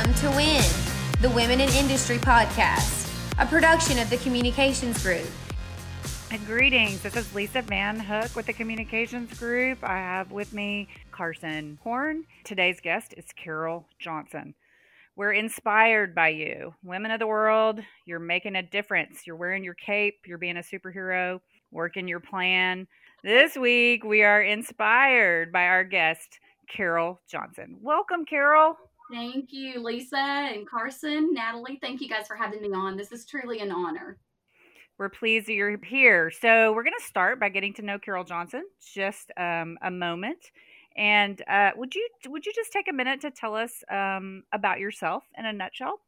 Welcome to Win, the Women in Industry podcast, a production of the Communications Group. And Greetings. This is Lisa Van Hook with the Communications Group. I have with me Carson Horn. Today's guest is Carol Johnson. We're inspired by you. Women of the world, you're making a difference. You're wearing your cape, you're being a superhero, working your plan. This week, we are inspired by our guest, Carol Johnson. Welcome, Carol. Thank you, Lisa and Carson, Natalie. Thank you guys for having me on. This is truly an honor. We're pleased that you're here. So, we're going to start by getting to know Carol Johnson just um, a moment. And uh, would you would you just take a minute to tell us um, about yourself in a nutshell?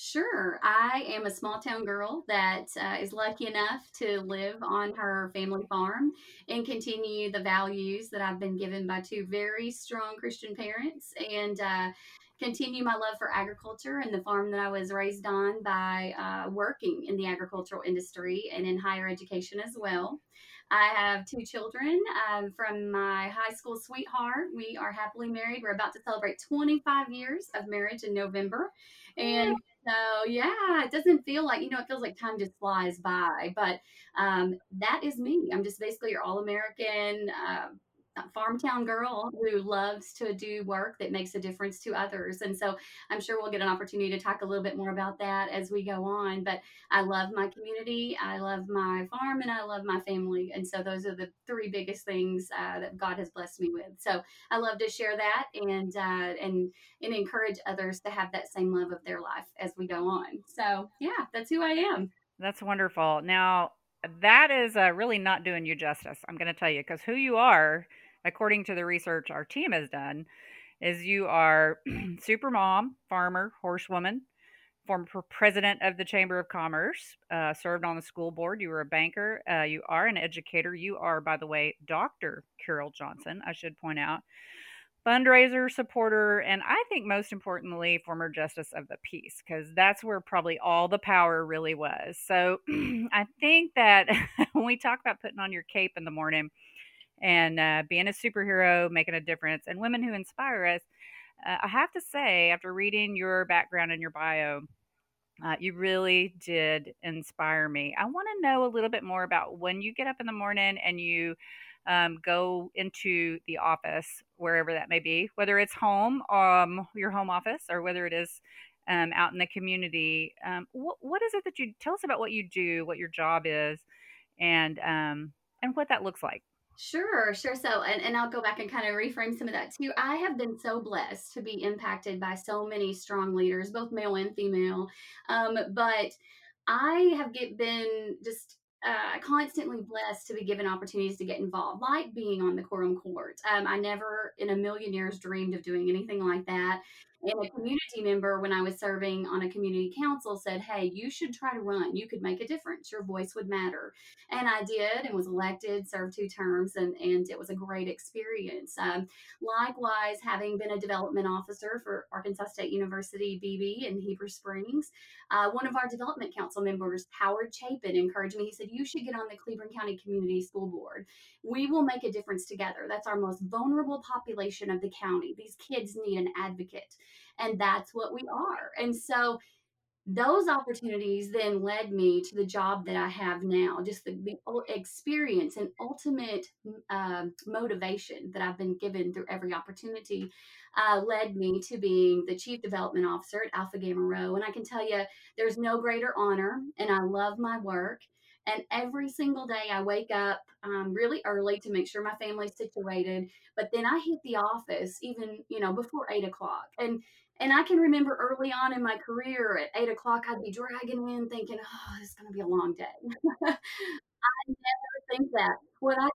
Sure. I am a small town girl that uh, is lucky enough to live on her family farm and continue the values that I've been given by two very strong Christian parents. And uh, continue my love for agriculture and the farm that I was raised on by uh, working in the agricultural industry and in higher education as well. I have two children um, from my high school sweetheart. We are happily married. We're about to celebrate 25 years of marriage in November. And so, yeah, it doesn't feel like, you know, it feels like time just flies by. But um, that is me. I'm just basically your all American. Uh, farm town girl who loves to do work that makes a difference to others. And so I'm sure we'll get an opportunity to talk a little bit more about that as we go on. But I love my community, I love my farm, and I love my family. And so those are the three biggest things uh, that God has blessed me with. So I love to share that and uh, and and encourage others to have that same love of their life as we go on. So yeah, that's who I am. That's wonderful. Now, that is uh, really not doing you justice. I'm going to tell you because who you are according to the research our team has done, is you are super mom, farmer, horsewoman, former president of the Chamber of Commerce, uh, served on the school board. You were a banker. Uh, you are an educator. You are, by the way, Dr. Carol Johnson, I should point out. Fundraiser supporter, and I think most importantly, former justice of the peace, because that's where probably all the power really was. So I think that when we talk about putting on your cape in the morning, and uh, being a superhero, making a difference, and women who inspire us. Uh, I have to say, after reading your background and your bio, uh, you really did inspire me. I want to know a little bit more about when you get up in the morning and you um, go into the office, wherever that may be, whether it's home, um, your home office, or whether it is um, out in the community. Um, wh- what is it that you tell us about what you do, what your job is, and um, and what that looks like? Sure, sure. So, and, and I'll go back and kind of reframe some of that too. I have been so blessed to be impacted by so many strong leaders, both male and female. Um, but I have get, been just uh, constantly blessed to be given opportunities to get involved, like being on the quorum court. Um, I never in a million years dreamed of doing anything like that. And a community member, when I was serving on a community council, said, Hey, you should try to run. You could make a difference. Your voice would matter. And I did and was elected, served two terms, and, and it was a great experience. Um, likewise, having been a development officer for Arkansas State University Beebe in Heber Springs, uh, one of our development council members, Howard Chapin, encouraged me. He said, You should get on the Cleburne County Community School Board. We will make a difference together. That's our most vulnerable population of the county. These kids need an advocate. And that's what we are. And so those opportunities then led me to the job that I have now, just the, the experience and ultimate uh, motivation that I've been given through every opportunity uh, led me to being the chief development officer at Alpha Gamma Rho. And I can tell you, there's no greater honor, and I love my work. And every single day I wake up um, really early to make sure my family's situated. But then I hit the office even, you know, before eight o'clock. And and I can remember early on in my career at eight o'clock, I'd be dragging in thinking, oh, it's going to be a long day. I never think that. What I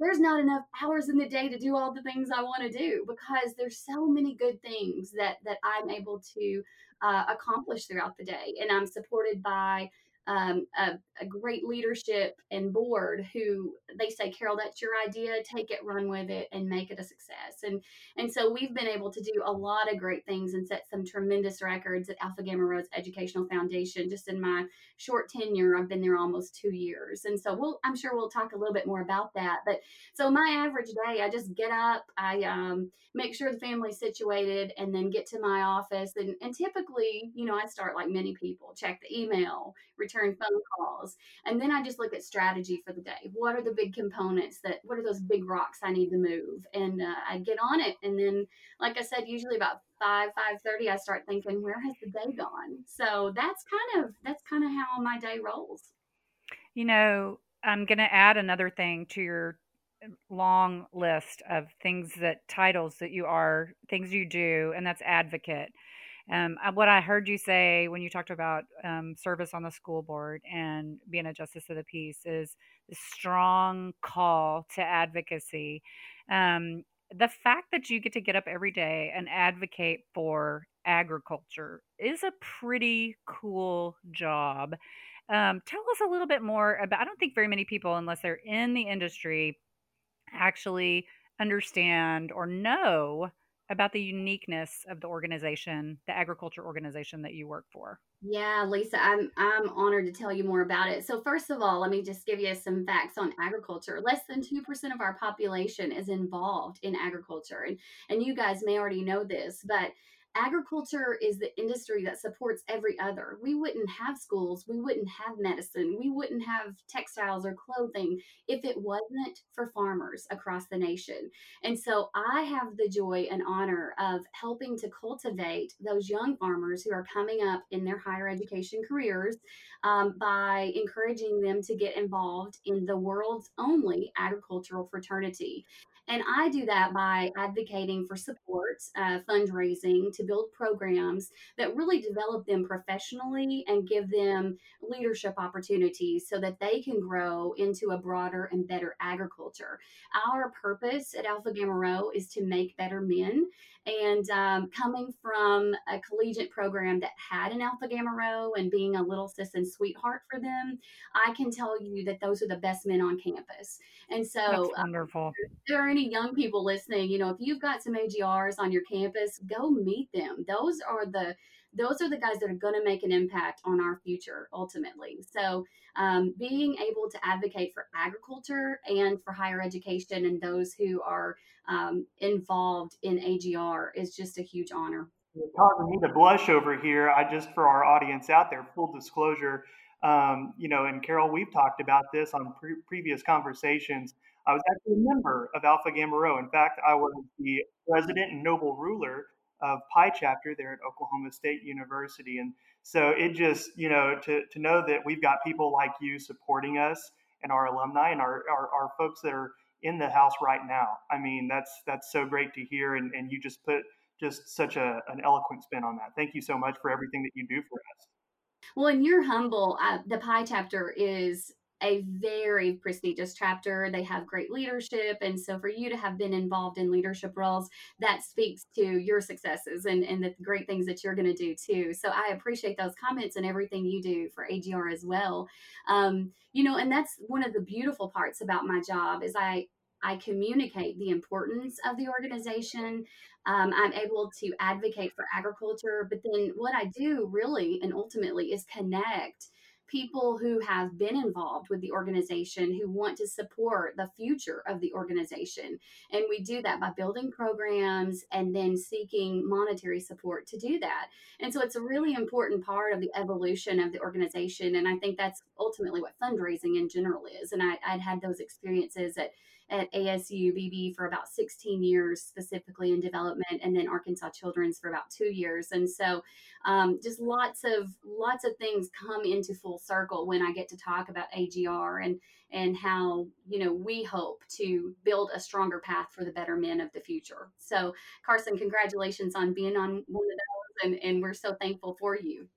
there's not enough hours in the day to do all the things I want to do because there's so many good things that that I'm able to uh, accomplish throughout the day, and I'm supported by um, a, a, great leadership and board who they say, Carol, that's your idea, take it, run with it, and make it a success. And and so we've been able to do a lot of great things and set some tremendous records at Alpha Gamma Rho's Educational Foundation. Just in my short tenure, I've been there almost two years, and so we'll I'm sure we'll talk a little bit more about that. But so my average day, I just get up, I um, make sure the family's situated, and then get to my office. And, and typically, you know, I start like many people, check the email, return phone calls, and then I just look at strategy for the day. What are the big components that? What are those big rocks I need to move? And uh, I get on it, and then, like I said, usually about five five thirty, I start thinking, where has the day gone? So that's kind of that's kind of how my day rolls. You know, I'm going to add another thing to your long list of things that titles that you are, things you do, and that's advocate. Um, uh, what I heard you say when you talked about um, service on the school board and being a justice of the peace is the strong call to advocacy. Um, the fact that you get to get up every day and advocate for agriculture is a pretty cool job. Um, tell us a little bit more about. I don't think very many people, unless they're in the industry, actually understand or know about the uniqueness of the organization, the agriculture organization that you work for. Yeah, Lisa, I'm I'm honored to tell you more about it. So first of all, let me just give you some facts on agriculture. Less than 2% of our population is involved in agriculture. And and you guys may already know this, but agriculture is the industry that supports every other. We wouldn't have schools, we wouldn't have medicine, we wouldn't have textiles or clothing if it wasn't for farmers across the nation. And so I have the joy and honor of helping to cultivate those young farmers who are coming up in their higher education careers um, by encouraging them to get involved in the world's only agricultural fraternity. And I do that by advocating for support, uh, fundraising to build programs that really develop them professionally and give them leadership opportunities so that they can grow into a broader and better agriculture. Our purpose at Alpha Gamma Rho is to make better men. And um, coming from a collegiate program that had an Alpha Gamma Rho and being a little sis and sweetheart for them, I can tell you that those are the best men on campus. And so, That's uh, wonderful. if there are any young people listening, you know, if you've got some AGRs on your campus, go meet them. Those are the those are the guys that are going to make an impact on our future ultimately. So, um, being able to advocate for agriculture and for higher education and those who are um, involved in AGR is just a huge honor. It's causing to blush over here. I just, for our audience out there, full disclosure, um, you know, and Carol, we've talked about this on pre- previous conversations. I was actually a member of Alpha Gamma Rho. In fact, I was the president and noble ruler of Pi chapter there at Oklahoma State University. And so it just, you know, to, to know that we've got people like you supporting us and our alumni and our, our, our folks that are in the house right now. I mean, that's that's so great to hear. And, and you just put just such a, an eloquent spin on that. Thank you so much for everything that you do for us. Well, and you're humble. Uh, the Pi chapter is a very prestigious chapter. They have great leadership. And so for you to have been involved in leadership roles, that speaks to your successes and, and the great things that you're going to do too. So I appreciate those comments and everything you do for AGR as well. Um, you know, and that's one of the beautiful parts about my job is I, I communicate the importance of the organization. Um, I'm able to advocate for agriculture, but then what I do really and ultimately is connect people who have been involved with the organization who want to support the future of the organization. And we do that by building programs and then seeking monetary support to do that. And so it's a really important part of the evolution of the organization. And I think that's ultimately what fundraising in general is. And I, I'd had those experiences at at ASU Beebe for about 16 years, specifically in development, and then Arkansas Children's for about two years. And so, um, just lots of lots of things come into full circle when I get to talk about AGR and and how you know we hope to build a stronger path for the better men of the future. So, Carson, congratulations on being on one of those, and, and we're so thankful for you.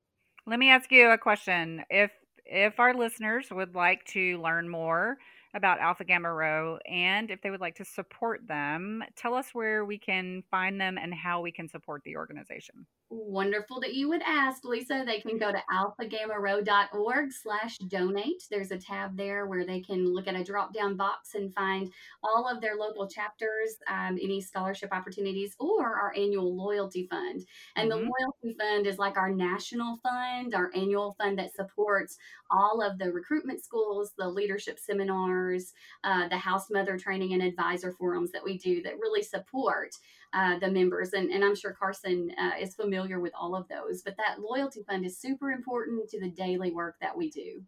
Let me ask you a question. If if our listeners would like to learn more about Alpha Gamma Rho and if they would like to support them, tell us where we can find them and how we can support the organization. Wonderful that you would ask, Lisa. They can go to alphagammarho.org slash donate. There's a tab there where they can look at a drop down box and find all of their local chapters, um, any scholarship opportunities, or our annual loyalty fund. And mm-hmm. the loyalty fund is like our national fund, our annual fund that supports all of the recruitment schools, the leadership seminars, uh, the house mother training and advisor forums that we do that really support uh, the members. And, and I'm sure Carson uh, is familiar with all of those. But that loyalty fund is super important to the daily work that we do.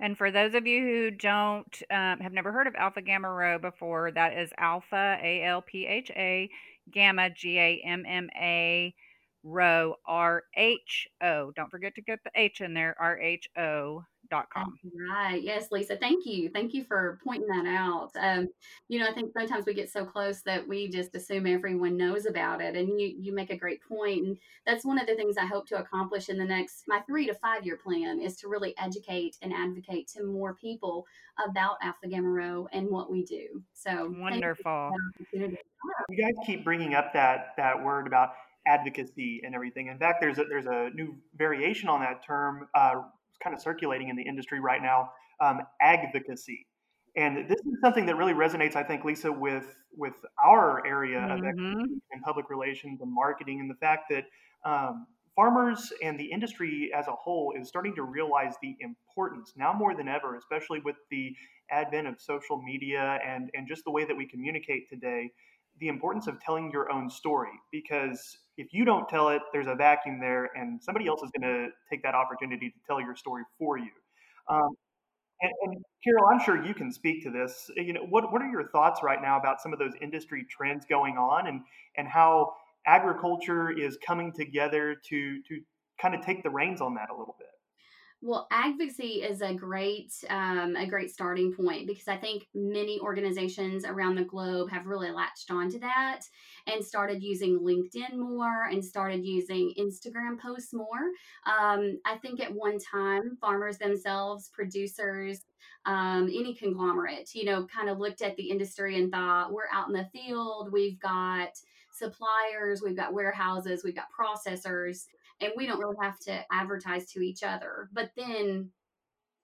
And for those of you who don't um, have never heard of Alpha Gamma Rho before, that is Alpha A L P H A Gamma G A M M A Rho R H O. Don't forget to get the H in there. R H O com. Right. Yes, Lisa. Thank you. Thank you for pointing that out. Um, you know, I think sometimes we get so close that we just assume everyone knows about it. And you you make a great point. And that's one of the things I hope to accomplish in the next my three to five year plan is to really educate and advocate to more people about Alpha Gamma Rho and what we do. So wonderful. You, you guys keep bringing up that that word about advocacy and everything. In fact, there's a, there's a new variation on that term uh, kind of circulating in the industry right now, um, agvocacy. And this is something that really resonates, I think, Lisa, with with our area mm-hmm. of and public relations and marketing, and the fact that um, farmers and the industry as a whole is starting to realize the importance now more than ever, especially with the advent of social media and and just the way that we communicate today, the importance of telling your own story because if you don't tell it, there's a vacuum there, and somebody else is going to take that opportunity to tell your story for you. Um, and, and, Carol, I'm sure you can speak to this. You know, what what are your thoughts right now about some of those industry trends going on, and and how agriculture is coming together to to kind of take the reins on that a little bit? Well, agvocacy is a great um, a great starting point because I think many organizations around the globe have really latched onto that and started using LinkedIn more and started using Instagram posts more. Um, I think at one time, farmers themselves, producers, um, any conglomerate, you know, kind of looked at the industry and thought, we're out in the field, we've got suppliers, we've got warehouses, we've got processors and we don't really have to advertise to each other. But then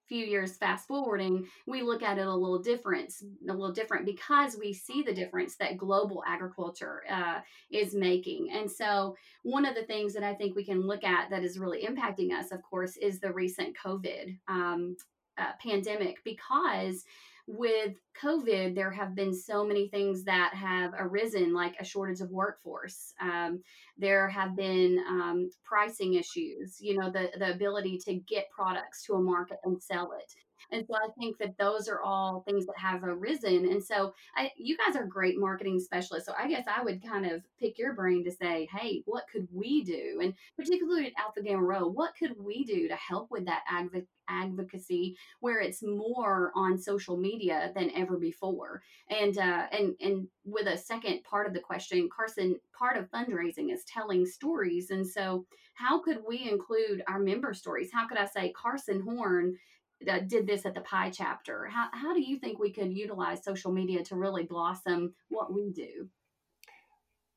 few years fast forwarding we look at it a little different a little different because we see the difference that global agriculture uh, is making and so one of the things that i think we can look at that is really impacting us of course is the recent covid um, uh, pandemic because with COVID, there have been so many things that have arisen, like a shortage of workforce. Um, there have been um, pricing issues, you know, the, the ability to get products to a market and sell it. And so I think that those are all things that have arisen. And so I, you guys are great marketing specialists. So I guess I would kind of pick your brain to say, hey, what could we do? And particularly at Alpha Gamma Rho, what could we do to help with that adv- advocacy where it's more on social media than ever before? And uh, and and with a second part of the question, Carson, part of fundraising is telling stories. And so how could we include our member stories? How could I say Carson Horn that did this at the Pi chapter. How, how do you think we could utilize social media to really blossom what we do?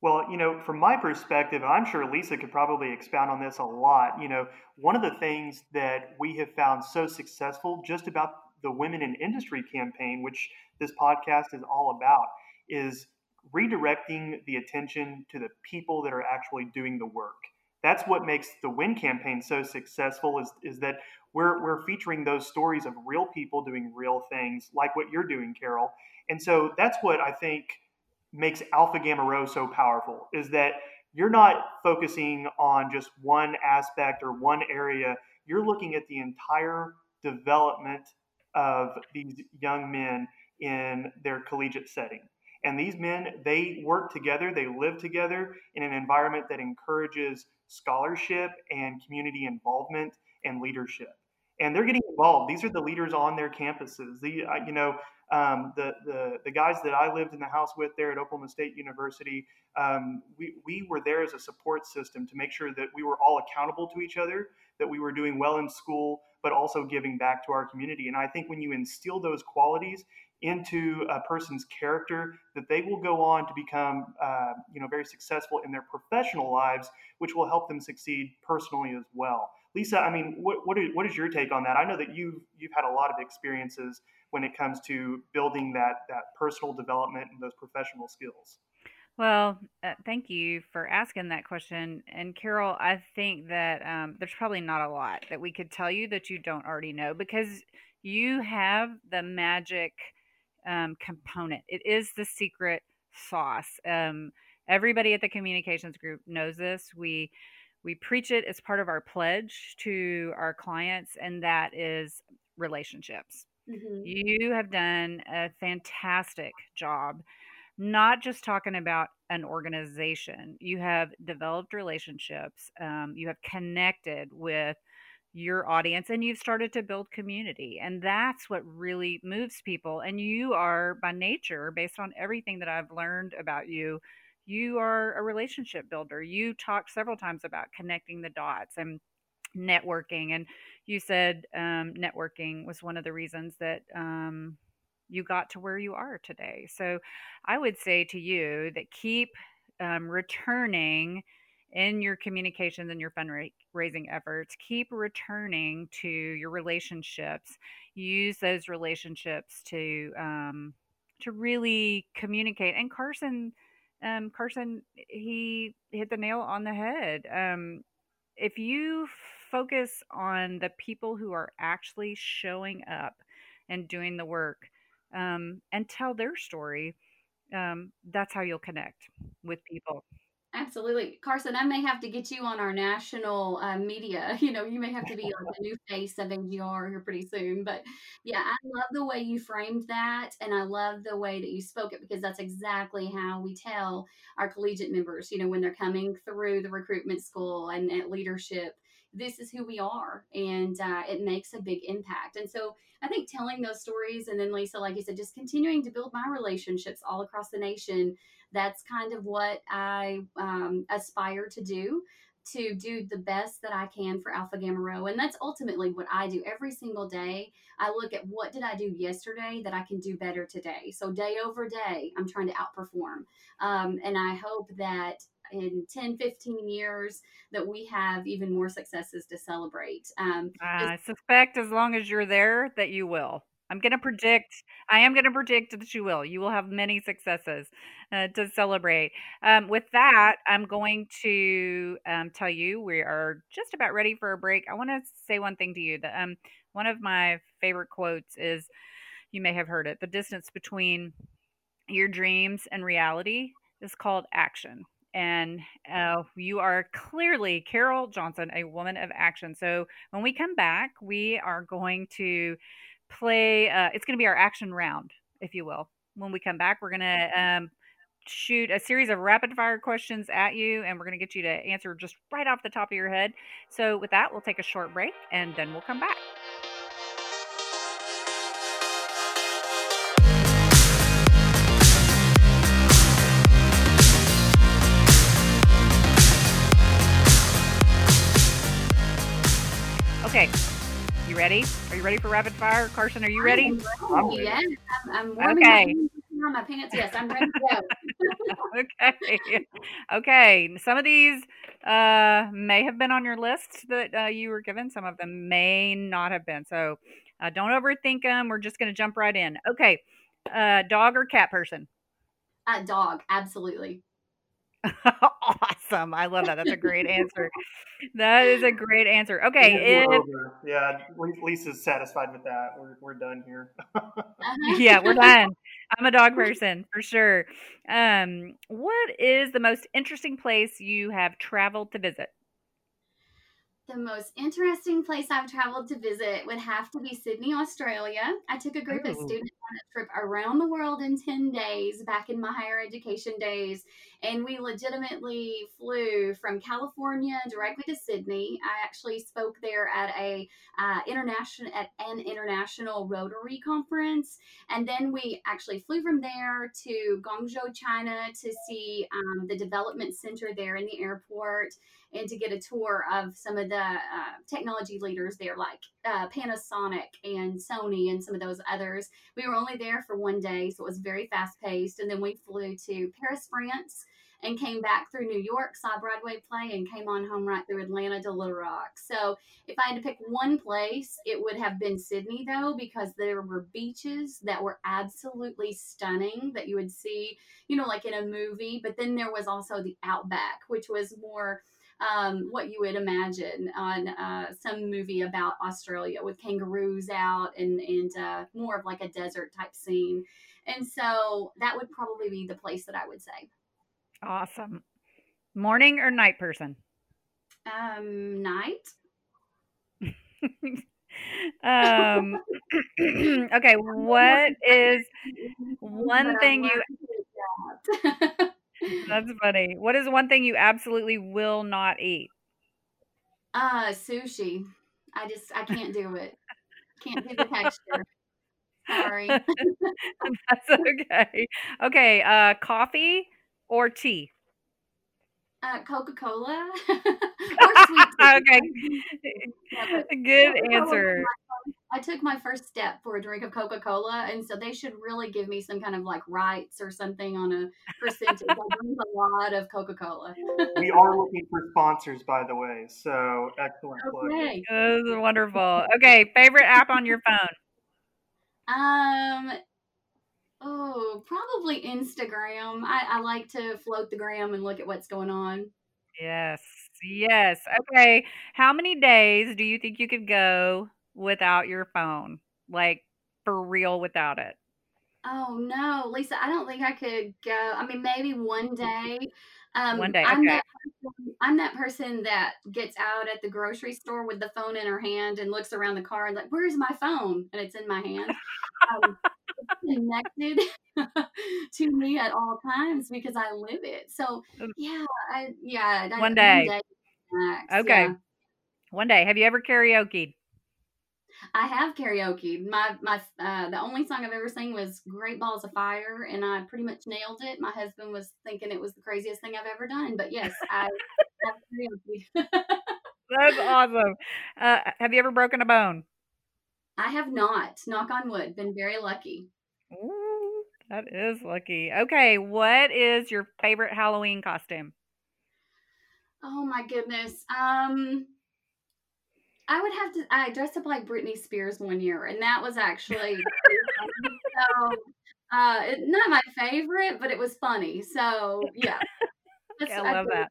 Well, you know, from my perspective, I'm sure Lisa could probably expound on this a lot. You know, one of the things that we have found so successful just about the Women in Industry campaign, which this podcast is all about, is redirecting the attention to the people that are actually doing the work. That's what makes the Win campaign so successful is, is that we're, we're featuring those stories of real people doing real things like what you're doing, Carol. And so that's what I think makes Alpha Gamma Rho so powerful is that you're not focusing on just one aspect or one area. You're looking at the entire development of these young men in their collegiate setting. And these men, they work together, they live together in an environment that encourages scholarship and community involvement and leadership and they're getting involved. These are the leaders on their campuses. The uh, you know um, the the the guys that I lived in the house with there at Oklahoma State University. Um, we we were there as a support system to make sure that we were all accountable to each other, that we were doing well in school, but also giving back to our community. And I think when you instill those qualities into a person's character, that they will go on to become, uh, you know, very successful in their professional lives, which will help them succeed personally as well. Lisa, I mean, what what is, what is your take on that? I know that you you've had a lot of experiences when it comes to building that that personal development and those professional skills. Well, uh, thank you for asking that question. And Carol, I think that um, there's probably not a lot that we could tell you that you don't already know because you have the magic um, component. It is the secret sauce. Um, everybody at the communications group knows this. We we preach it as part of our pledge to our clients, and that is relationships. Mm-hmm. You have done a fantastic job not just talking about an organization. You have developed relationships, um, you have connected with your audience, and you've started to build community. And that's what really moves people. And you are, by nature, based on everything that I've learned about you, you are a relationship builder. You talked several times about connecting the dots and networking. And you said um, networking was one of the reasons that. Um, you got to where you are today. So I would say to you that keep um, returning in your communications and your fundraising efforts, keep returning to your relationships. Use those relationships to um, to really communicate. And Carson, um, Carson, he hit the nail on the head. Um, if you focus on the people who are actually showing up and doing the work, um, and tell their story, um, that's how you'll connect with people. Absolutely. Carson, I may have to get you on our national uh, media. You know, you may have to be like the new face of AGR here pretty soon. But yeah, I love the way you framed that. And I love the way that you spoke it because that's exactly how we tell our collegiate members, you know, when they're coming through the recruitment school and at leadership this is who we are and uh, it makes a big impact and so i think telling those stories and then lisa like you said just continuing to build my relationships all across the nation that's kind of what i um, aspire to do to do the best that I can for Alpha Gamma Rho. And that's ultimately what I do every single day. I look at what did I do yesterday that I can do better today. So day over day, I'm trying to outperform. Um, and I hope that in 10, 15 years that we have even more successes to celebrate. Um, I suspect as long as you're there that you will. I'm going to predict, I am going to predict that you will. You will have many successes uh, to celebrate. Um, with that, I'm going to um, tell you we are just about ready for a break. I want to say one thing to you that um, one of my favorite quotes is you may have heard it the distance between your dreams and reality is called action and uh, you are clearly Carol Johnson, a woman of action. So when we come back, we are going to play. Uh, it's going to be our action round, if you will. When we come back, we're going to um, shoot a series of rapid fire questions at you, and we're going to get you to answer just right off the top of your head. So with that, we'll take a short break, and then we'll come back. Okay. You ready? Are you ready for rapid fire? Carson, are you ready? I'm ready. Yes, I'm, I'm okay. My, my pants. Yes, I'm ready to go. okay. Okay. Some of these uh, may have been on your list that uh, you were given. Some of them may not have been. So uh, don't overthink them. We're just going to jump right in. Okay. Uh, dog or cat person? Uh, dog. Absolutely. awesome. I love that. That's a great answer. That is a great answer. Okay. If, yeah, Lisa's satisfied with that. We're, we're done here. yeah, we're done. I'm a dog person for sure. Um, what is the most interesting place you have traveled to visit? The most interesting place I've traveled to visit would have to be Sydney, Australia. I took a group of students on a trip around the world in 10 days back in my higher education days. And we legitimately flew from California directly to Sydney. I actually spoke there at a uh, international at an international Rotary conference, and then we actually flew from there to Guangzhou, China, to see um, the development center there in the airport and to get a tour of some of the uh, technology leaders there, like uh, Panasonic and Sony and some of those others. We were only there for one day, so it was very fast paced. And then we flew to Paris, France and came back through New York, saw Broadway play, and came on home right through Atlanta to Little Rock. So if I had to pick one place, it would have been Sydney, though, because there were beaches that were absolutely stunning that you would see, you know, like in a movie. But then there was also the Outback, which was more. Um, what you would imagine on uh, some movie about Australia with kangaroos out and and uh, more of like a desert type scene. And so that would probably be the place that I would say. Awesome. Morning or night person? Um, night. um okay, what is one thing you That's funny. What is one thing you absolutely will not eat? Uh, sushi. I just I can't do it. Can't do the texture. Sorry. That's okay. Okay, uh coffee or tea? Uh, Coca Cola or sweet tea. okay. Yeah, Good Coca-Cola answer. I took my first step for a drink of Coca Cola, and so they should really give me some kind of like rights or something on a percentage. I drink a lot of Coca Cola. We are looking for sponsors, by the way. So excellent plug. okay. That was wonderful. Okay, favorite app on your phone? Um. Oh, probably Instagram. I, I like to float the gram and look at what's going on. Yes. Yes. Okay. How many days do you think you could go without your phone? Like for real without it? Oh no, Lisa, I don't think I could go. I mean, maybe one day. Um, One day. I'm Okay. that person, I'm that person that gets out at the grocery store with the phone in her hand and looks around the car and like, where's my phone? And it's in my hand. Um, it's connected to me at all times because I live it. So Um, yeah, I yeah, I, One one day. day max. Okay. Yeah. One day. Have you ever karaoke? I have karaoke. My my uh, the only song I've ever sang was "Great Balls of Fire," and I pretty much nailed it. My husband was thinking it was the craziest thing I've ever done, but yes, I have karaoke. That's awesome. Uh, have you ever broken a bone? I have not. Knock on wood. Been very lucky. Ooh, that is lucky. Okay. What is your favorite Halloween costume? Oh my goodness. Um, I would have to. I dressed up like Britney Spears one year, and that was actually so. Uh, it, not my favorite, but it was funny. So yeah, That's- I love think- that.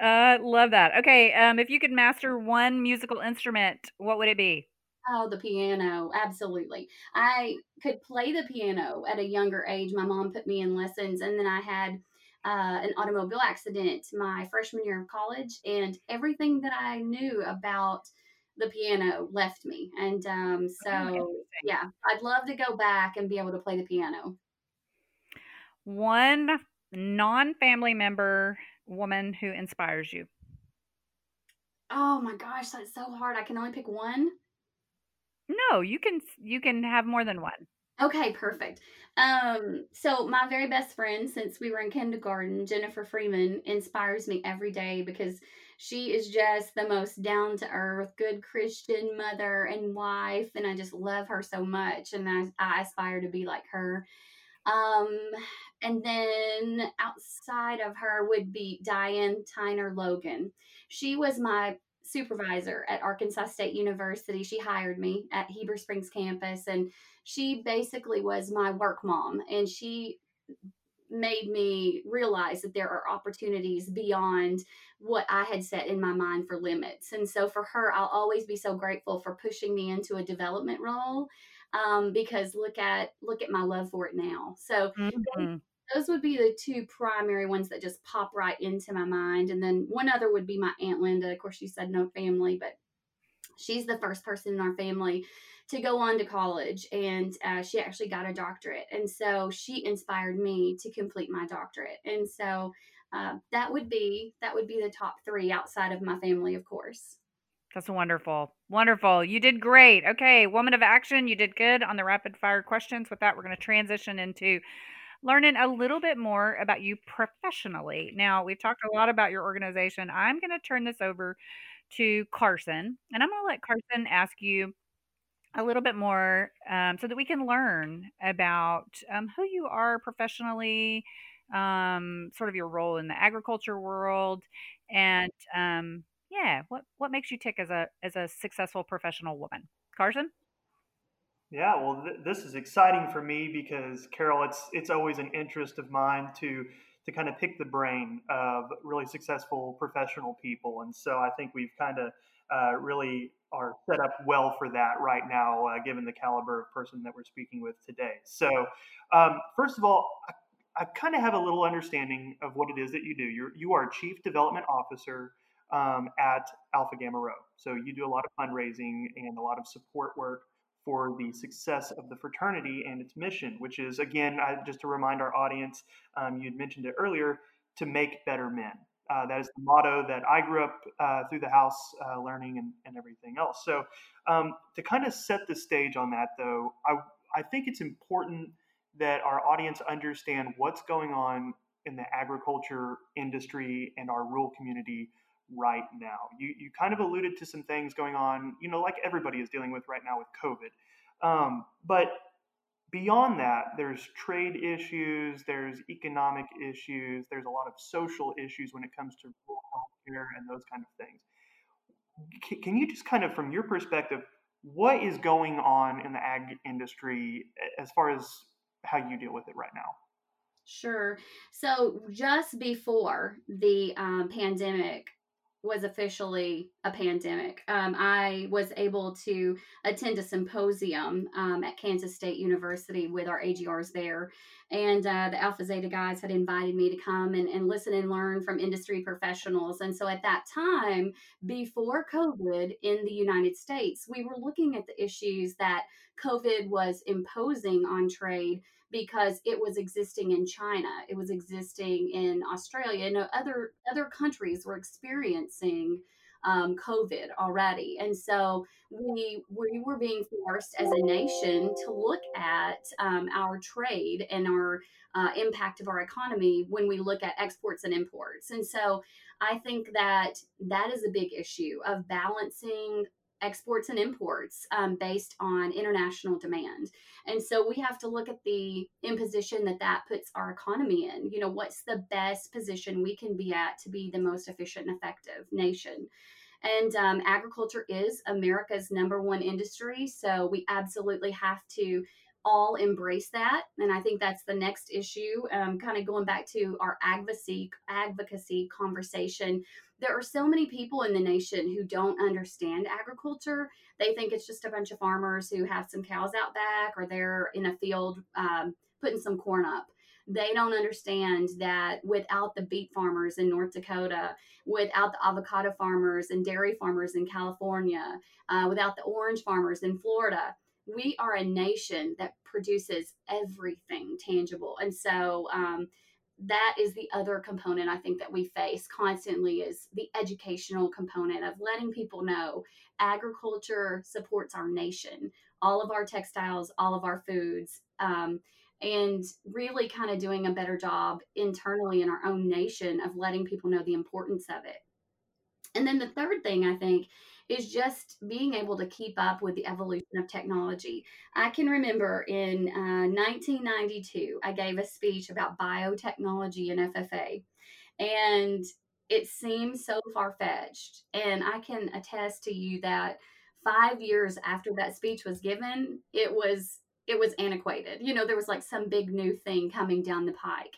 Uh, love that. Okay. Um, if you could master one musical instrument, what would it be? Oh, the piano. Absolutely. I could play the piano at a younger age. My mom put me in lessons, and then I had uh, an automobile accident my freshman year of college, and everything that I knew about the piano left me. And um, so, interesting. yeah, I'd love to go back and be able to play the piano. One non-family member woman who inspires you. Oh my gosh, that's so hard. I can only pick one. No, you can you can have more than one. Okay, perfect. Um, so my very best friend since we were in kindergarten, Jennifer Freeman, inspires me every day because she is just the most down to earth, good Christian mother and wife, and I just love her so much, and I, I aspire to be like her. Um, and then outside of her would be Diane Tyner Logan. She was my supervisor at Arkansas State University. She hired me at Heber Springs campus, and she basically was my work mom and she made me realize that there are opportunities beyond what I had set in my mind for limits. And so for her, I'll always be so grateful for pushing me into a development role um, because look at look at my love for it now. So Mhm. Those would be the two primary ones that just pop right into my mind. And then one other would be my Aunt Linda. Of course, you said no family, but she's the first person in our family to go on to college and uh, she actually got a doctorate. And so she inspired me to complete my doctorate. And so uh, that would be that would be the top three outside of my family, of course. That's wonderful. Wonderful. You did great. Okay, woman of action, you did good on the rapid fire questions. With that, we're going to transition into learning a little bit more about you professionally. Now, we've talked a lot about your organization. I'm going to turn this over to Carson, and I'm going to let Carson ask you a little bit more um, so that we can learn about um, who you are professionally, um, sort of your role in the agriculture world, and um, yeah, what what makes you tick as a as a successful professional woman, Carson? Yeah, well, th- this is exciting for me because Carol, it's it's always an interest of mine to to kind of pick the brain of really successful professional people, and so I think we've kind of uh, really are set up well for that right now, uh, given the caliber of person that we're speaking with today. So, um, first of all, I, I kind of have a little understanding of what it is that you do. You're you are Chief Development Officer um, at Alpha Gamma Rho, so you do a lot of fundraising and a lot of support work for the success of the fraternity and its mission, which is, again, I, just to remind our audience, um, you had mentioned it earlier, to make better men. Uh, that is the motto that I grew up uh, through the house uh, learning and, and, everything else. So, um, to kind of set the stage on that, though, I, I think it's important that our audience understand what's going on in the agriculture industry and our rural community right now. You, you kind of alluded to some things going on, you know, like everybody is dealing with right now with COVID. Um, but beyond that, there's trade issues, there's economic issues, there's a lot of social issues when it comes to healthcare and those kind of things. Can you just kind of, from your perspective, what is going on in the ag industry as far as how you deal with it right now? Sure. So just before the um, pandemic, was officially a pandemic. Um, I was able to attend a symposium um, at Kansas State University with our AGRs there. And uh, the Alpha Zeta guys had invited me to come and, and listen and learn from industry professionals. And so at that time, before COVID in the United States, we were looking at the issues that COVID was imposing on trade because it was existing in China, it was existing in Australia, and other other countries were experiencing um, COVID already, and so we we were being forced as a nation to look at um, our trade and our uh, impact of our economy when we look at exports and imports, and so I think that that is a big issue of balancing exports and imports um, based on international demand. And so we have to look at the imposition that that puts our economy in. You know, what's the best position we can be at to be the most efficient and effective nation? And um, agriculture is America's number one industry. So we absolutely have to all embrace that. And I think that's the next issue. Um, kind of going back to our advocacy advocacy conversation there are so many people in the nation who don't understand agriculture. They think it's just a bunch of farmers who have some cows out back or they're in a field um, putting some corn up. They don't understand that without the beet farmers in North Dakota, without the avocado farmers and dairy farmers in California, uh, without the orange farmers in Florida, we are a nation that produces everything tangible. And so, um, that is the other component I think that we face constantly is the educational component of letting people know agriculture supports our nation, all of our textiles, all of our foods, um, and really kind of doing a better job internally in our own nation of letting people know the importance of it. And then the third thing I think is just being able to keep up with the evolution of technology. I can remember in uh, 1992, I gave a speech about biotechnology and FFA, and it seems so far fetched. And I can attest to you that five years after that speech was given, it was it was antiquated. You know, there was like some big new thing coming down the pike.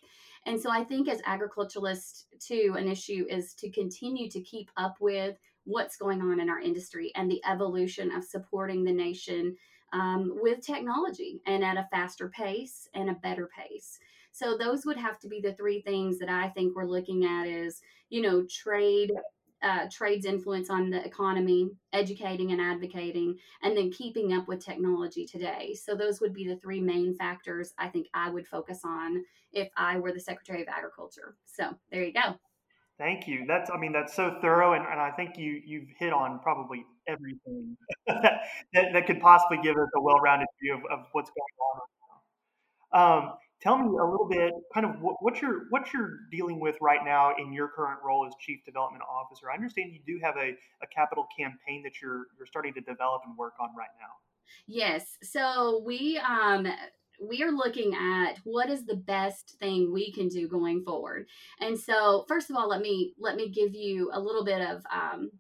And so I think as agriculturalists, too, an issue is to continue to keep up with what's going on in our industry and the evolution of supporting the nation um, with technology and at a faster pace and a better pace. So those would have to be the three things that I think we're looking at is, you know, trade, uh, trade's influence on the economy, educating and advocating, and then keeping up with technology today. So those would be the three main factors I think I would focus on if I were the Secretary of Agriculture. So there you go. Thank you. That's, I mean, that's so thorough, and, and I think you you've hit on probably everything that, that could possibly give us a well-rounded view of, of what's going on. Um, Tell me a little bit, kind of what, what you're what you're dealing with right now in your current role as Chief Development Officer. I understand you do have a, a capital campaign that you're you're starting to develop and work on right now. Yes. So we um we are looking at what is the best thing we can do going forward. And so first of all, let me let me give you a little bit of um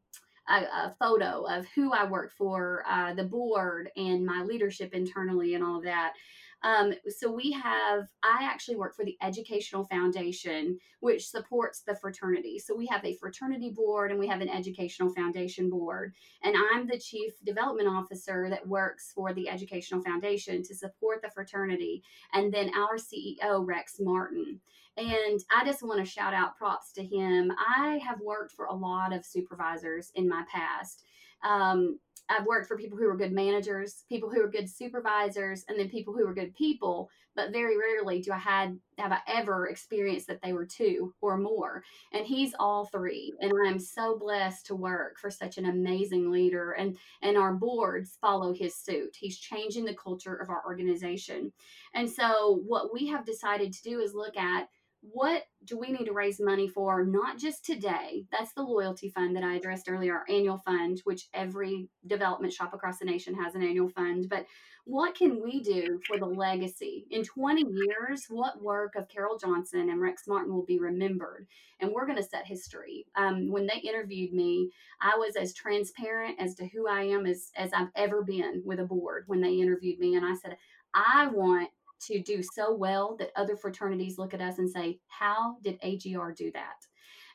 a, a, photo of who I work for, uh, the board, and my leadership internally, and all of that. Um, so we have, I actually work for the Educational Foundation, which supports the fraternity. So we have a fraternity board and we have an Educational Foundation board. And I'm the Chief Development Officer that works for the Educational Foundation to support the fraternity. And then our CEO, Rex Martin. And I just want to shout out props to him. I have worked for a lot of supervisors in my past. Um, I've worked for people who were good managers, people who were good supervisors, and then people who were good people. But very rarely do I had have I ever experienced that they were two or more. And he's all three. And I'm so blessed to work for such an amazing leader. And and our boards follow his suit. He's changing the culture of our organization. And so what we have decided to do is look at what do we need to raise money for? Not just today. That's the loyalty fund that i addressed earlier our annual fund which every development shop across the nation has an annual fund. But what can we do for the legacy? In 20 years what work of carol johnson and rex martin will be remembered? And we're going to set history. Um, when they interviewed me i was as transparent as to who i am as, as i've ever been with a board when they interviewed me. And i said i want to do so well that other fraternities look at us and say, How did AGR do that?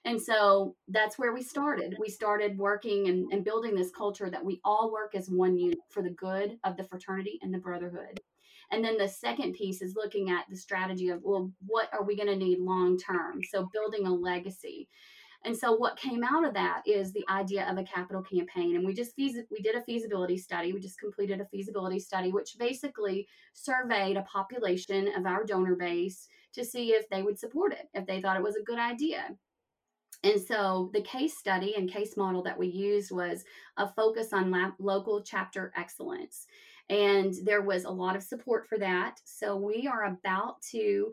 And so that's where we started. We started working and, and, building this culture that we all work as one unit for the good of the fraternity and the brotherhood. And then the second piece is looking at the strategy of, well, what are we going to need long term? So building a legacy. And so what came out of that is the idea of a capital campaign. And we just we did a feasibility study. We just completed a feasibility study, which basically surveyed a population of our donor base to see if they would support it, if they thought it was a good idea. And so the case study and case model that we used was a focus on lab, local chapter excellence. And there was a lot of support for that. So we are about to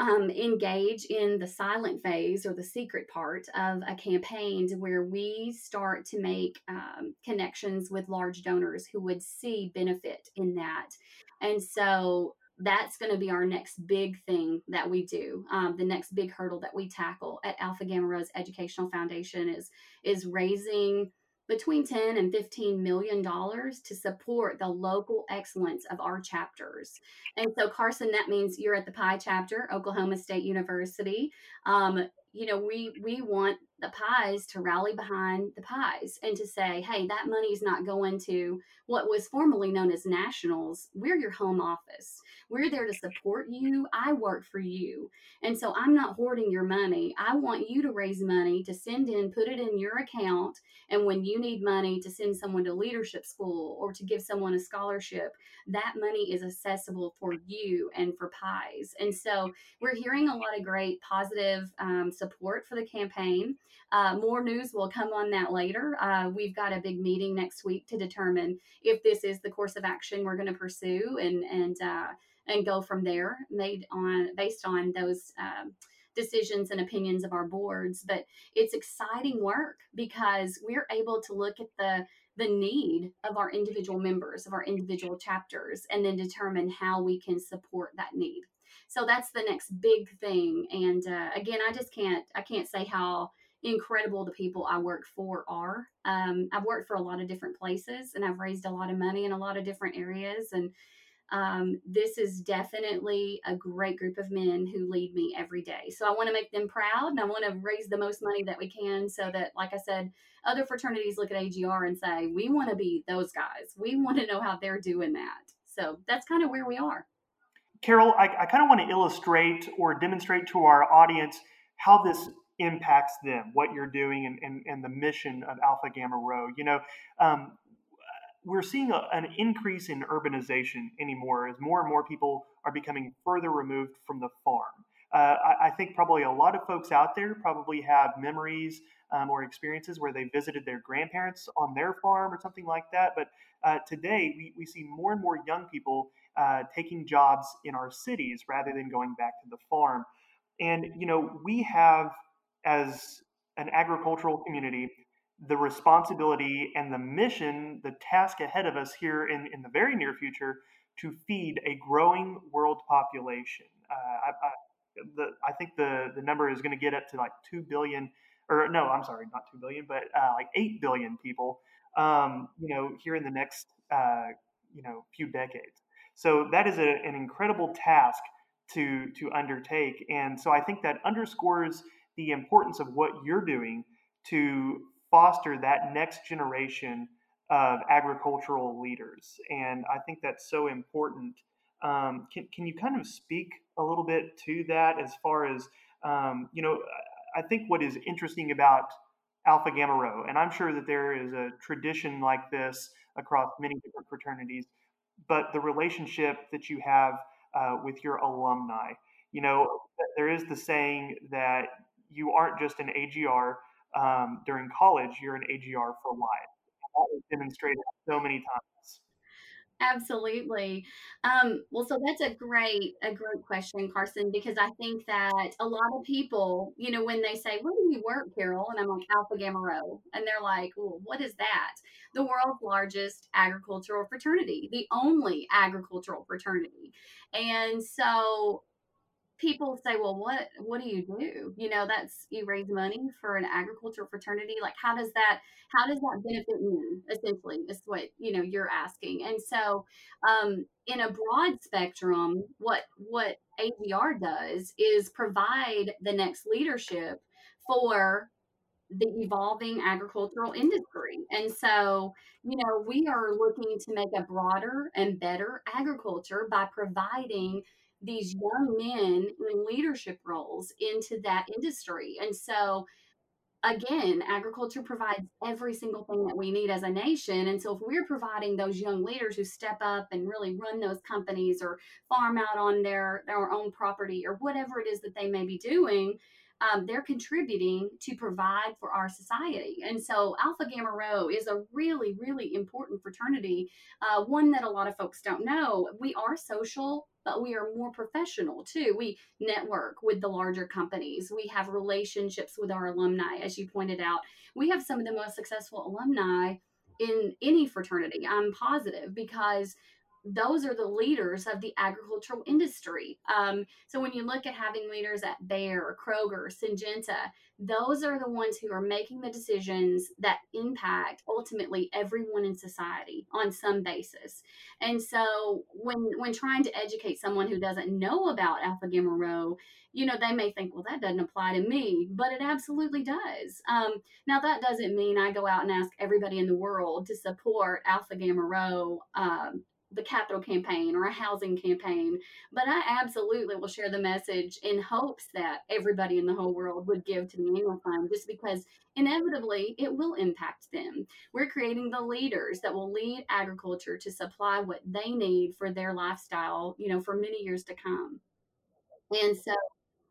um, engage in the silent phase or the secret part of a campaign where we start to make um, connections with large donors who would see benefit in that. And so that's going to be our next big thing that we do. Um, the next big hurdle that we tackle at Alpha Gamma Rho Educational Foundation is is raising between 10 and 15 million dollars to support the local excellence of our chapters. And so carson that means you're at the pi chapter oklahoma state university. Um, you know we we want the Pis to rally behind the Pis and to say hey that money is not going to what was formerly known as nationals. We're your home office. We're there to support you. I work for you. And so i'm not hoarding your money. I want you to raise money to send in put it in your account. And when you need money to send someone to leadership school or to give someone a scholarship that money is accessible for you and for Pis. And so we're hearing a lot of great positive um, support for the campaign. Uh, more news will come on that later. Uh, we've got a big meeting next week to determine if this is the course of action we're going to pursue and and uh, and go from there, made on based on those. Um, decisions and opinions of our boards but it's exciting work because we're able to look at the the need of our individual members of our individual chapters and then determine how we can support that need so that's the next big thing and uh, again i just can't i can't say how incredible the people i work for are um, i've worked for a lot of different places and i've raised a lot of money in a lot of different areas and um, this is definitely a great group of men who lead me every day. So I want to make them proud and I want to raise the most money that we can so that, like I said, other fraternities look at AGR and say, we want to be those guys. We want to know how they're doing that. So that's kind of where we are. Carol, I, I kind of want to illustrate or demonstrate to our audience how this impacts them, what you're doing, and, and, and the mission of Alpha Gamma Rho. You know, um, we're seeing a, an increase in urbanization anymore as more and more people are becoming further removed from the farm. Uh, I, I, think probably a lot of folks out there probably have memories um, or experiences where they visited their grandparents on their farm or something like that. But uh, today, we, we see more and more young people uh, taking jobs in our cities rather than going back to the farm. And, you know, we have, as an agricultural community, the responsibility and the mission, the task ahead of us here in, in the very near future to feed a growing world population. Uh, I, I, the, I think the, the number is going to get up to like 2 billion, or no, I'm sorry, not 2 billion, but uh, like 8 billion people, um, you know, here in the next, uh, you know, few decades. So that is a, an incredible task to, to undertake. And so I think that underscores the importance of what you're doing to foster that next generation of agricultural leaders. And I think that's so important. Um, can, can you kind of speak a little bit to that as far as, um, you know, I think what is interesting about Alpha Gamma Rho, and I'm sure that there is a tradition like this across many different fraternities, but the relationship that you have uh, with your alumni. You know, there is the saying that you aren't just an AGR um, during college, you're an AGR for life. That was demonstrated so many times. Absolutely. Um, well, so that's a great, a great question, Carson, because I think that a lot of people, you know, when they say, where do you work, Carol? And I'm like, Alpha Gamma Rho. And they're like, well, what is that? The world's largest agricultural fraternity, the only agricultural fraternity. And so people say, well, what what do you do? You know, that's you raise money for an agricultural fraternity. Like, how does that how does that benefit me? Essentially, is what you know you're asking. And so, um, in a broad spectrum, what what AGR does is provide the next leadership for the evolving agricultural industry. And so, you know, we are looking to make a broader and better agriculture by providing these young men in leadership roles into that industry. And so, again, agriculture provides every single thing that we need as a nation. And so, if we're providing those young leaders who step up and really run those companies or farm out on their, their own property or whatever it is that they may be doing, um, they're contributing to provide for our society. And so Alpha Gamma Rho is a really, really important fraternity, uh, one that a lot of folks don't know. We are social, but we are more professional too. We network with the larger companies, we have relationships with our alumni, as you pointed out. We have some of the most successful alumni in any fraternity, I'm positive, because those are the leaders of the agricultural industry. Um, so when you look at having leaders at Bayer, Kroger, Syngenta, those are the ones who are making the decisions that impact ultimately everyone in society on some basis. And so when when trying to educate someone who doesn't know about Alpha Gamma Rho, you know, they may think, well, that doesn't apply to me, but it absolutely does. Um, now, that doesn't mean I go out and ask everybody in the world to support Alpha Gamma Rho um, the capital campaign or a housing campaign, but I absolutely will share the message in hopes that everybody in the whole world would give to the annual fund just because inevitably it will impact them. We're creating the leaders that will lead agriculture to supply what they need for their lifestyle, you know, for many years to come. And so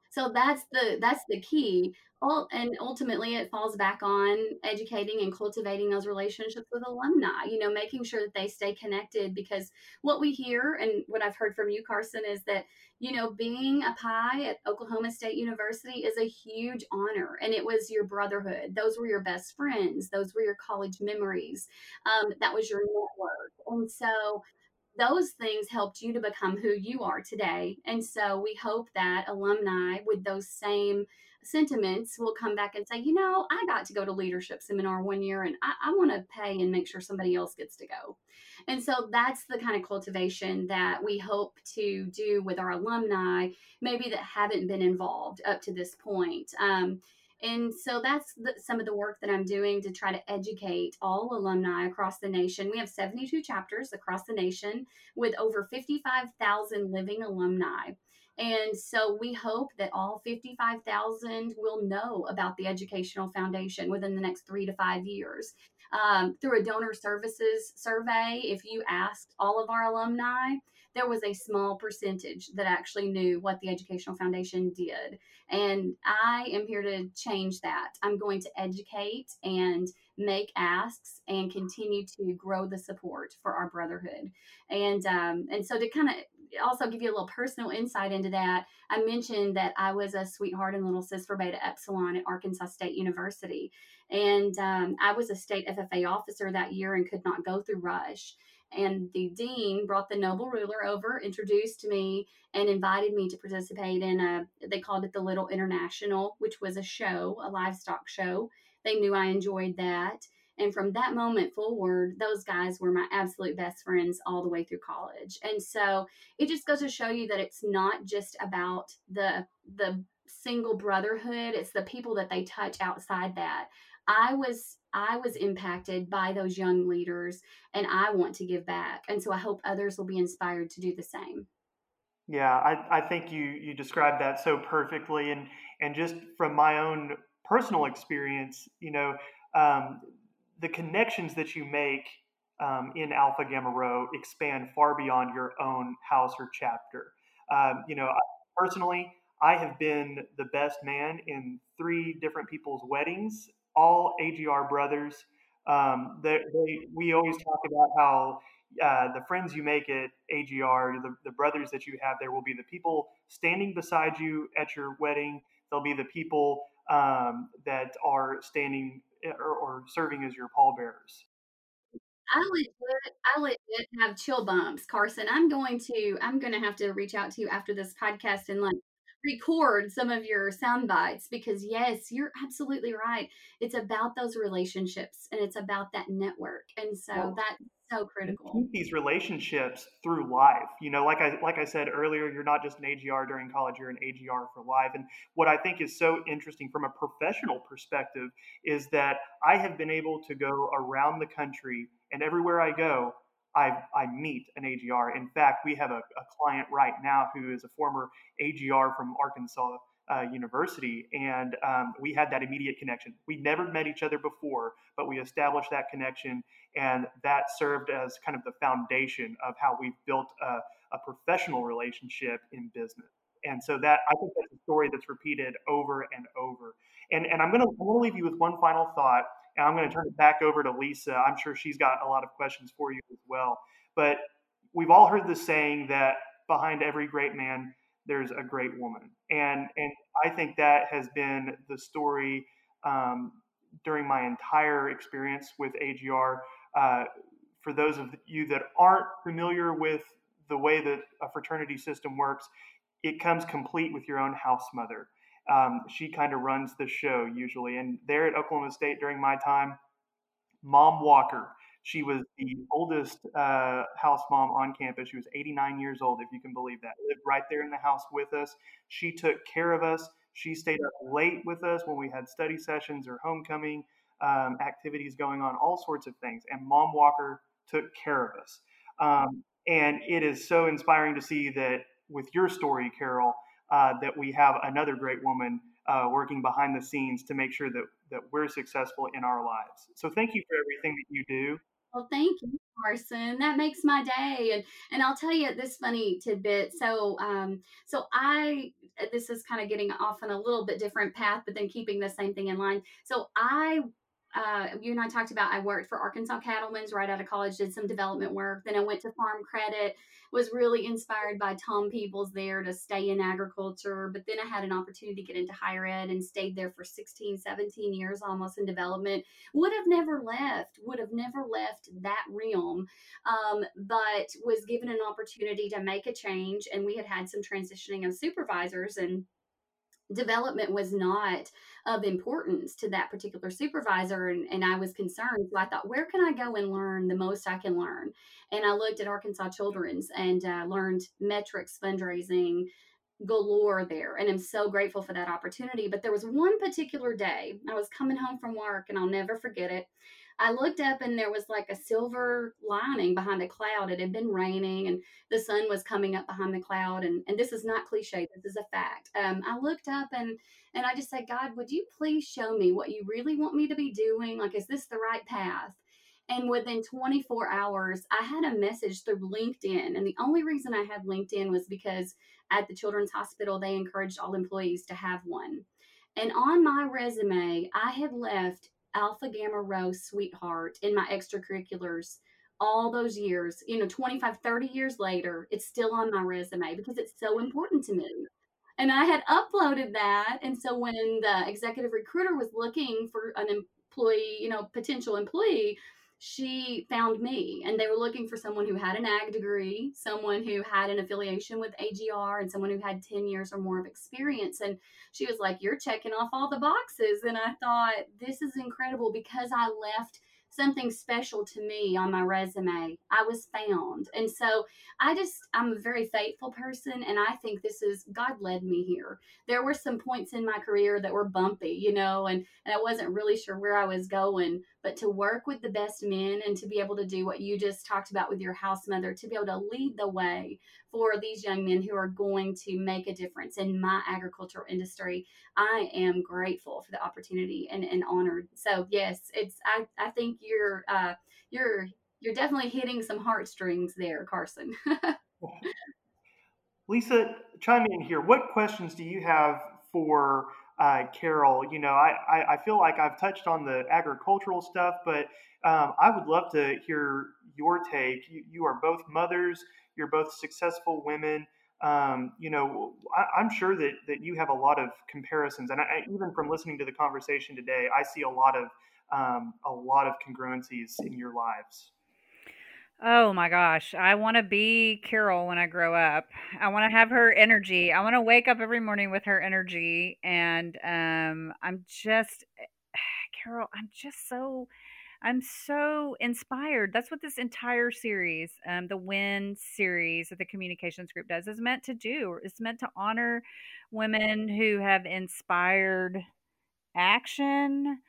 so that's the that's the key and ultimately it falls back on educating and cultivating those relationships with alumni, you know, making sure that they stay connected because what we hear and what I've heard from you, Carson, is that, you know, being a Pi at Oklahoma State University is a huge honor. And it was your brotherhood. Those were your best friends. Those were your college memories. Um, that was your network. And so those things helped you to become who you are today. And so we hope that alumni with those same sentiments will come back and say, you know, I got to go to leadership seminar one year and I, I want to pay and make sure somebody else gets to go. And so that's the kind of cultivation that we hope to do with our alumni, maybe that haven't been involved up to this point. Um, and so that's the, some of the work that I'm doing to try to educate all alumni across the nation. We have 72 chapters across the nation with over 55,000 living alumni. And so we hope that all 55,000 will know about the Educational Foundation within the next three to five years. Um, through a donor services survey, if you asked all of our alumni, there was a small percentage that actually knew what the Educational Foundation did. And I am here to change that. I'm going to educate and make asks and continue to grow the support for our brotherhood. And um, and so to kind of also give you a little personal insight into that, I mentioned that I was a sweetheart and little sis for Beta Epsilon at Arkansas State University. And um, I was a state FFA officer that year and could not go through Rush. And the dean brought the noble ruler over, introduced me, and invited me to participate in a, they called it the Little International, which was a show, a livestock show. They knew I enjoyed that. And from that moment forward, those guys were my absolute best friends all the way through college. And so it just goes to show you that it's not just about the the single brotherhood, it's the people that they touch outside that. I was I was impacted by those young leaders and I want to give back. And so I hope others will be inspired to do the same. Yeah, I, I think you you described that so perfectly and and just from my own personal experience, you know, um, the connections that you make um, in Alpha Gamma Rho expand far beyond your own house or chapter. Um, you know, personally, I have been the best man in three different people's weddings, all AGR brothers. Um, they, they, we always talk about how uh, the friends you make at AGR, the, the brothers that you have there, will be the people standing beside you at your wedding. They'll be the people um, that are standing eh, or, or serving as your pallbearers. I legit, I legit have chill bumps, Carson. I'm going to, I'm going to have to reach out to you after this podcast and like record some of your sound bites because yes, you're absolutely right. It's about those relationships and it's about that network, and so that's so critical. Keep these relationships through life. You know, like I like I said earlier, you're not just an AGR during college; you're an AGR for life. And what I think is so interesting from a professional perspective is that I have been able to go around the country, and everywhere I go, I, I meet an AGR. In fact, we have a, a, client right now who is a former AGR from Arkansas uh, University, and um, we had that immediate connection. We never met each other before, but we established that connection, and that served as kind of the foundation of how we've built a, a professional relationship in business. And so that I think that's a story that's repeated over and over. And and I'm gonna I'm gonna leave you with one final thought and I'm going to turn it back over to Lisa. I'm sure she's got a lot of questions for you as well. But we've all heard the saying that behind every great man, there's a great woman. And, and I think that has been the story um, during my entire experience with AGR. Uh, for those of you that aren't familiar with the way that a fraternity system works, it comes complete with your own house mother. Um, she kind of runs the show usually. And there at Oklahoma State during my time, Mom Walker, she was the oldest uh, house mom on campus. She was 89 years old, if you can believe that. Lived right there in the house with us. She took care of us. She stayed up late with us when we had study sessions or homecoming um, activities going on, all sorts of things. And Mom Walker took care of us. Um, and it is so inspiring to see that with your story, Carol, uh, that we have another great woman uh, working behind the scenes to make sure that, that we're successful in our lives. So thank you for everything that you do. Well, thank you, Carson. That makes my day. And and I'll tell you this funny tidbit. So um, so I this is kind of getting off on a little bit different path, but then keeping the same thing in line. So I uh, you and I talked about I worked for Arkansas Cattlemen's right out of college, did some development work. Then I went to Farm Credit, was really inspired by Tom Peebles there to stay in agriculture. But then I had an opportunity to get into higher ed and stayed there for 16, 17 years almost in development. Would have never left, would have never left that realm, um, but was given an opportunity to make a change. And we had had some transitioning of supervisors and development was not of importance to that particular supervisor and, and i was concerned so i thought where can i go and learn the most i can learn? And i looked at arkansas children's and uh, learned metrics fundraising galore there and i'm so grateful for that opportunity. But there was one particular day i was coming home from work and i'll never forget it I looked up and there was like a silver lining behind a cloud. It had been raining and the sun was coming up behind the cloud. And, and this is not cliche, this is a fact. Um, I looked up and, and I just said, God, would you please show me what you really want me to be doing? Like, is this the right path? And within 24 hours, I had a message through LinkedIn. And the only reason I had LinkedIn was because at the Children's Hospital, they encouraged all employees to have one. And on my resume, I had left Alpha Gamma Rho Sweetheart in my extracurriculars all those years, you know, 25, 30 years later, it's still on my resume because it's so important to me. And I had uploaded that. And so when the executive recruiter was looking for an employee, you know, potential employee, she found me and they were looking for someone who had an ag degree, someone who had an affiliation with AGR, and someone who had 10 years or more of experience. And she was like, You're checking off all the boxes. And I thought, This is incredible because I left something special to me on my resume. I was found. And so I just, I'm a very faithful person. And I think this is, God led me here. There were some points in my career that were bumpy, you know, and, and I wasn't really sure where I was going. But to work with the best men and to be able to do what you just talked about with your house mother, to be able to lead the way for these young men who are going to make a difference in my agricultural industry, I am grateful for the opportunity and, and honored. So yes, it's I, I think you're uh, you're you're definitely hitting some heartstrings there, Carson. Lisa, chime in here. What questions do you have for uh, Carol? You know, I, I, I, feel like I've touched on the agricultural stuff, but um, I would love to hear your take. You, you are both mothers, you're both successful women. Um, you know, I, am sure that, that you have a lot of comparisons, and I, even from listening to the conversation today, I see a lot of um, a lot of congruencies in your lives. Oh my gosh. I want to be Carol when I grow up. I want to have her energy. I want to wake up every morning with her energy. And um, I'm just, Carol, I'm just so, I'm so inspired. That's what this entire series, um, the WIN series that the communications group does, is meant to do. It's meant to honor women who have inspired action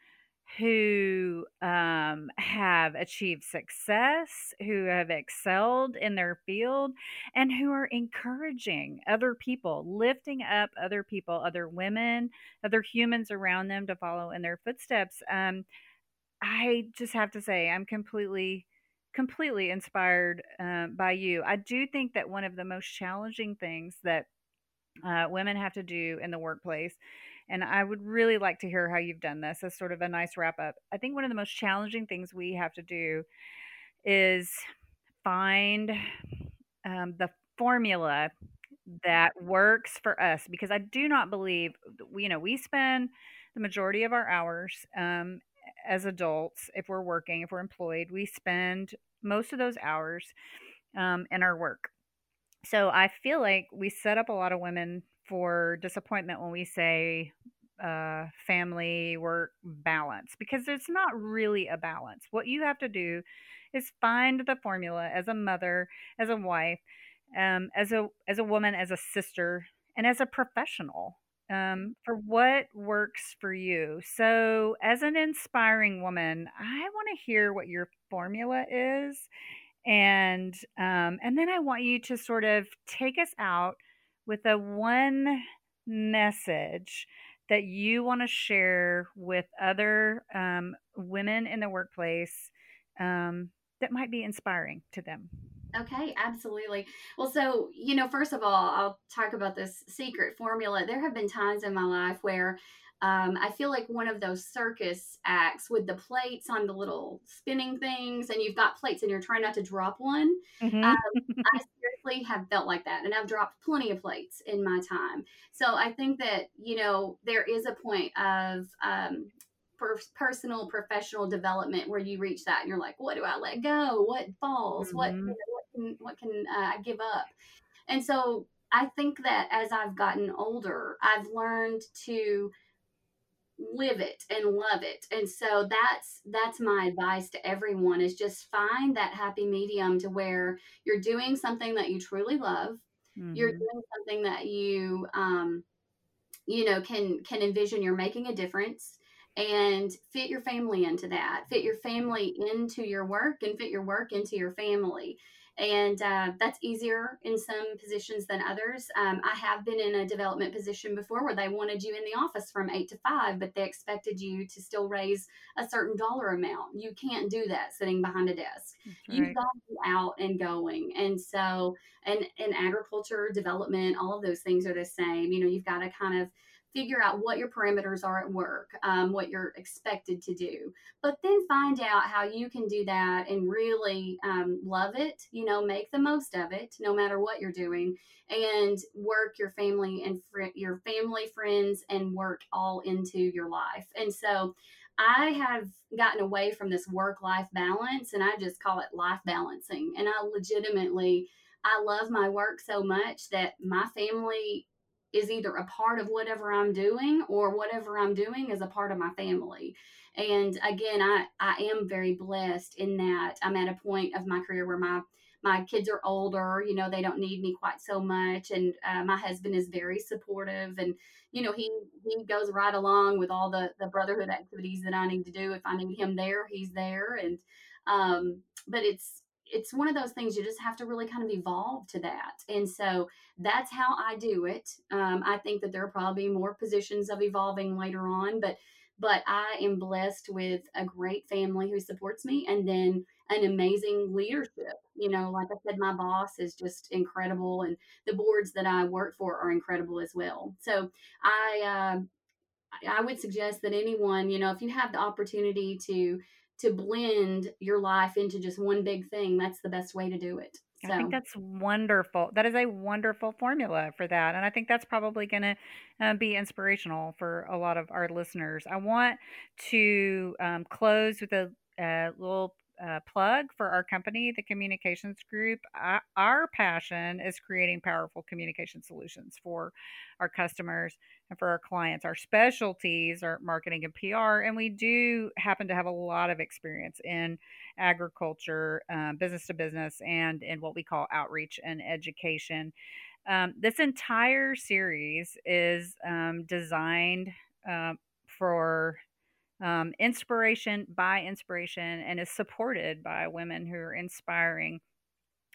who um, have achieved success, who have excelled in their field, and who are encouraging other people, lifting up other people, other women, other humans around them to follow in their footsteps. Um, I just have to say, I'm completely, completely inspired uh, by you. I do think that one of the most challenging things that uh, women have to do in the workplace and I would really like to hear how you've done this as sort of a nice wrap up. I think one of the most challenging things we have to do is find um, the formula that works for us because I do not believe, you know, we spend the majority of our hours um, as adults, if we're working, if we're employed, we spend most of those hours um, in our work. So I feel like we set up a lot of women for disappointment when we say uh, family work balance because it's not really a balance. What you have to do is find the formula as a mother, as a wife, um, as a as a woman, as a sister, and as a professional um, for what works for you. So, as an inspiring woman, I want to hear what your formula is, and um, and then I want you to sort of take us out with a one message that you want to share with other um, women in the workplace um, that might be inspiring to them. Okay, absolutely. Well, so, you know, first of all, I'll talk about this secret formula. There have been times in my life where um, I feel like one of those circus acts with the plates on the little spinning things, and you've got plates and you're trying not to drop one. Mm-hmm. Um, I seriously have felt like that, and I've dropped plenty of plates in my time. So I think that, you know, there is a point of um, per- personal, professional development where you reach that and you're like, what do I let go? What falls? Mm-hmm. What, what can, what can uh, I give up? And so I think that as I've gotten older, I've learned to live it and love it. And so that's that's my advice to everyone is just find that happy medium to where you're doing something that you truly love. Mm-hmm. you're doing something that you um you know can can envision you're making a difference and fit your family into that fit your family into your work and fit your work into your family and uh, that's easier in some positions than others. Um, I have been in a development position before where they wanted you in the office from eight to five, but they expected you to still raise a certain dollar amount. You can't do that sitting behind a desk. Right. You've got to be out and going. And so, and in agriculture, development, all of those things are the same. You know, you've got to kind of figure out what your parameters are at work, um, what you're expected to do, but then find out how you can do that and really um, love it, you know, make the most of it no matter what you're doing and work your family and fr- your family, friends, and work all into your life. And so I have gotten away from this work life balance and I just call it life balancing. And I legitimately, I love my work so much that my family is either a part of whatever I'm doing or whatever I'm doing is a part of my family. And again, I, I am very blessed in that I'm at a point of my career where my my kids are older, you know, they don't need me quite so much. And uh, my husband is very supportive and, you know, he, he goes right along with all the, the brotherhood activities that I need to do. If I need him there, he's there. And, um, but it's, it's one of those things you just have to really kind of evolve to that. And so that's how I do it. Um, I think that there are probably more positions of evolving later on, but but I am blessed with a great family who supports me and then an amazing leadership. You know, like I said, my boss is just incredible and the boards that I work for are incredible as well. So I uh, I would suggest that anyone, you know, if you have the opportunity to to blend your life into just one big thing, that's the best way to do it. So. I think that's wonderful. That is a wonderful formula for that. And I think that's probably going to uh, be inspirational for a lot of our listeners. I want to um, close with a, a little uh, plug for our company, the Communications Group. I, our passion is creating powerful communication solutions for our customers and for our clients. Our specialties are marketing and PR, and we do happen to have a lot of experience in agriculture, um, business to business, and in what we call outreach and education. Um, this entire series is um, designed uh, for um, inspiration by inspiration and is supported by women who are inspiring.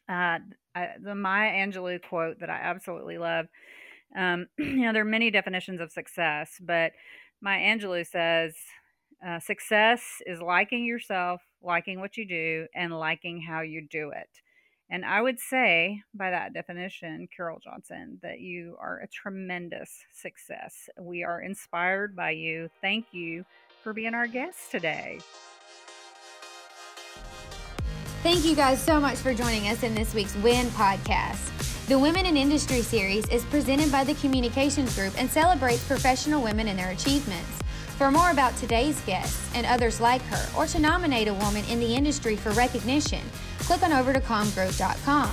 Uh, I, the Maya Angelou quote that I absolutely love. Um, you know, there are many definitions of success, but Maya Angelou says uh, success is liking yourself, liking what you do, and liking how you do it. And I would say, by that definition, Carol Johnson, that you are a tremendous success. We are inspired by you. Thank you for being our guest today. Thank you guys so much for joining us in this week's WIN podcast. The Women in Industry series is presented by the Communications Group and celebrates professional women and their achievements. For more about today's guests and others like her, or to nominate a woman in the industry for recognition, click on over to comgroup.com.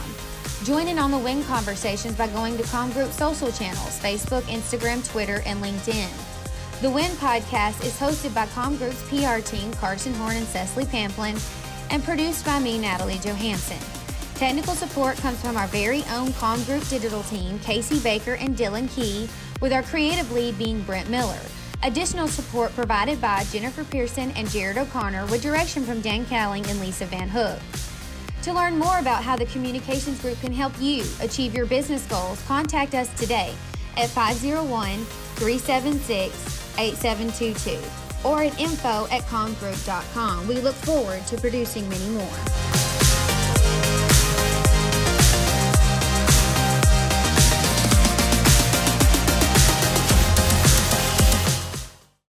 Join in on the WIN conversations by going to ComGroup social channels Facebook, Instagram, Twitter, and LinkedIn. The WIN podcast is hosted by Com Group's PR team, Carson Horn and Cecily Pamplin, and produced by me, Natalie Johansson. Technical support comes from our very own Com Group digital team, Casey Baker and Dylan Key, with our creative lead being Brent Miller. Additional support provided by Jennifer Pearson and Jared O'Connor with direction from Dan Cowling and Lisa Van Hook. To learn more about how the Communications Group can help you achieve your business goals, contact us today at 501 376 8722 or at info at comgroup.com. We look forward to producing many more.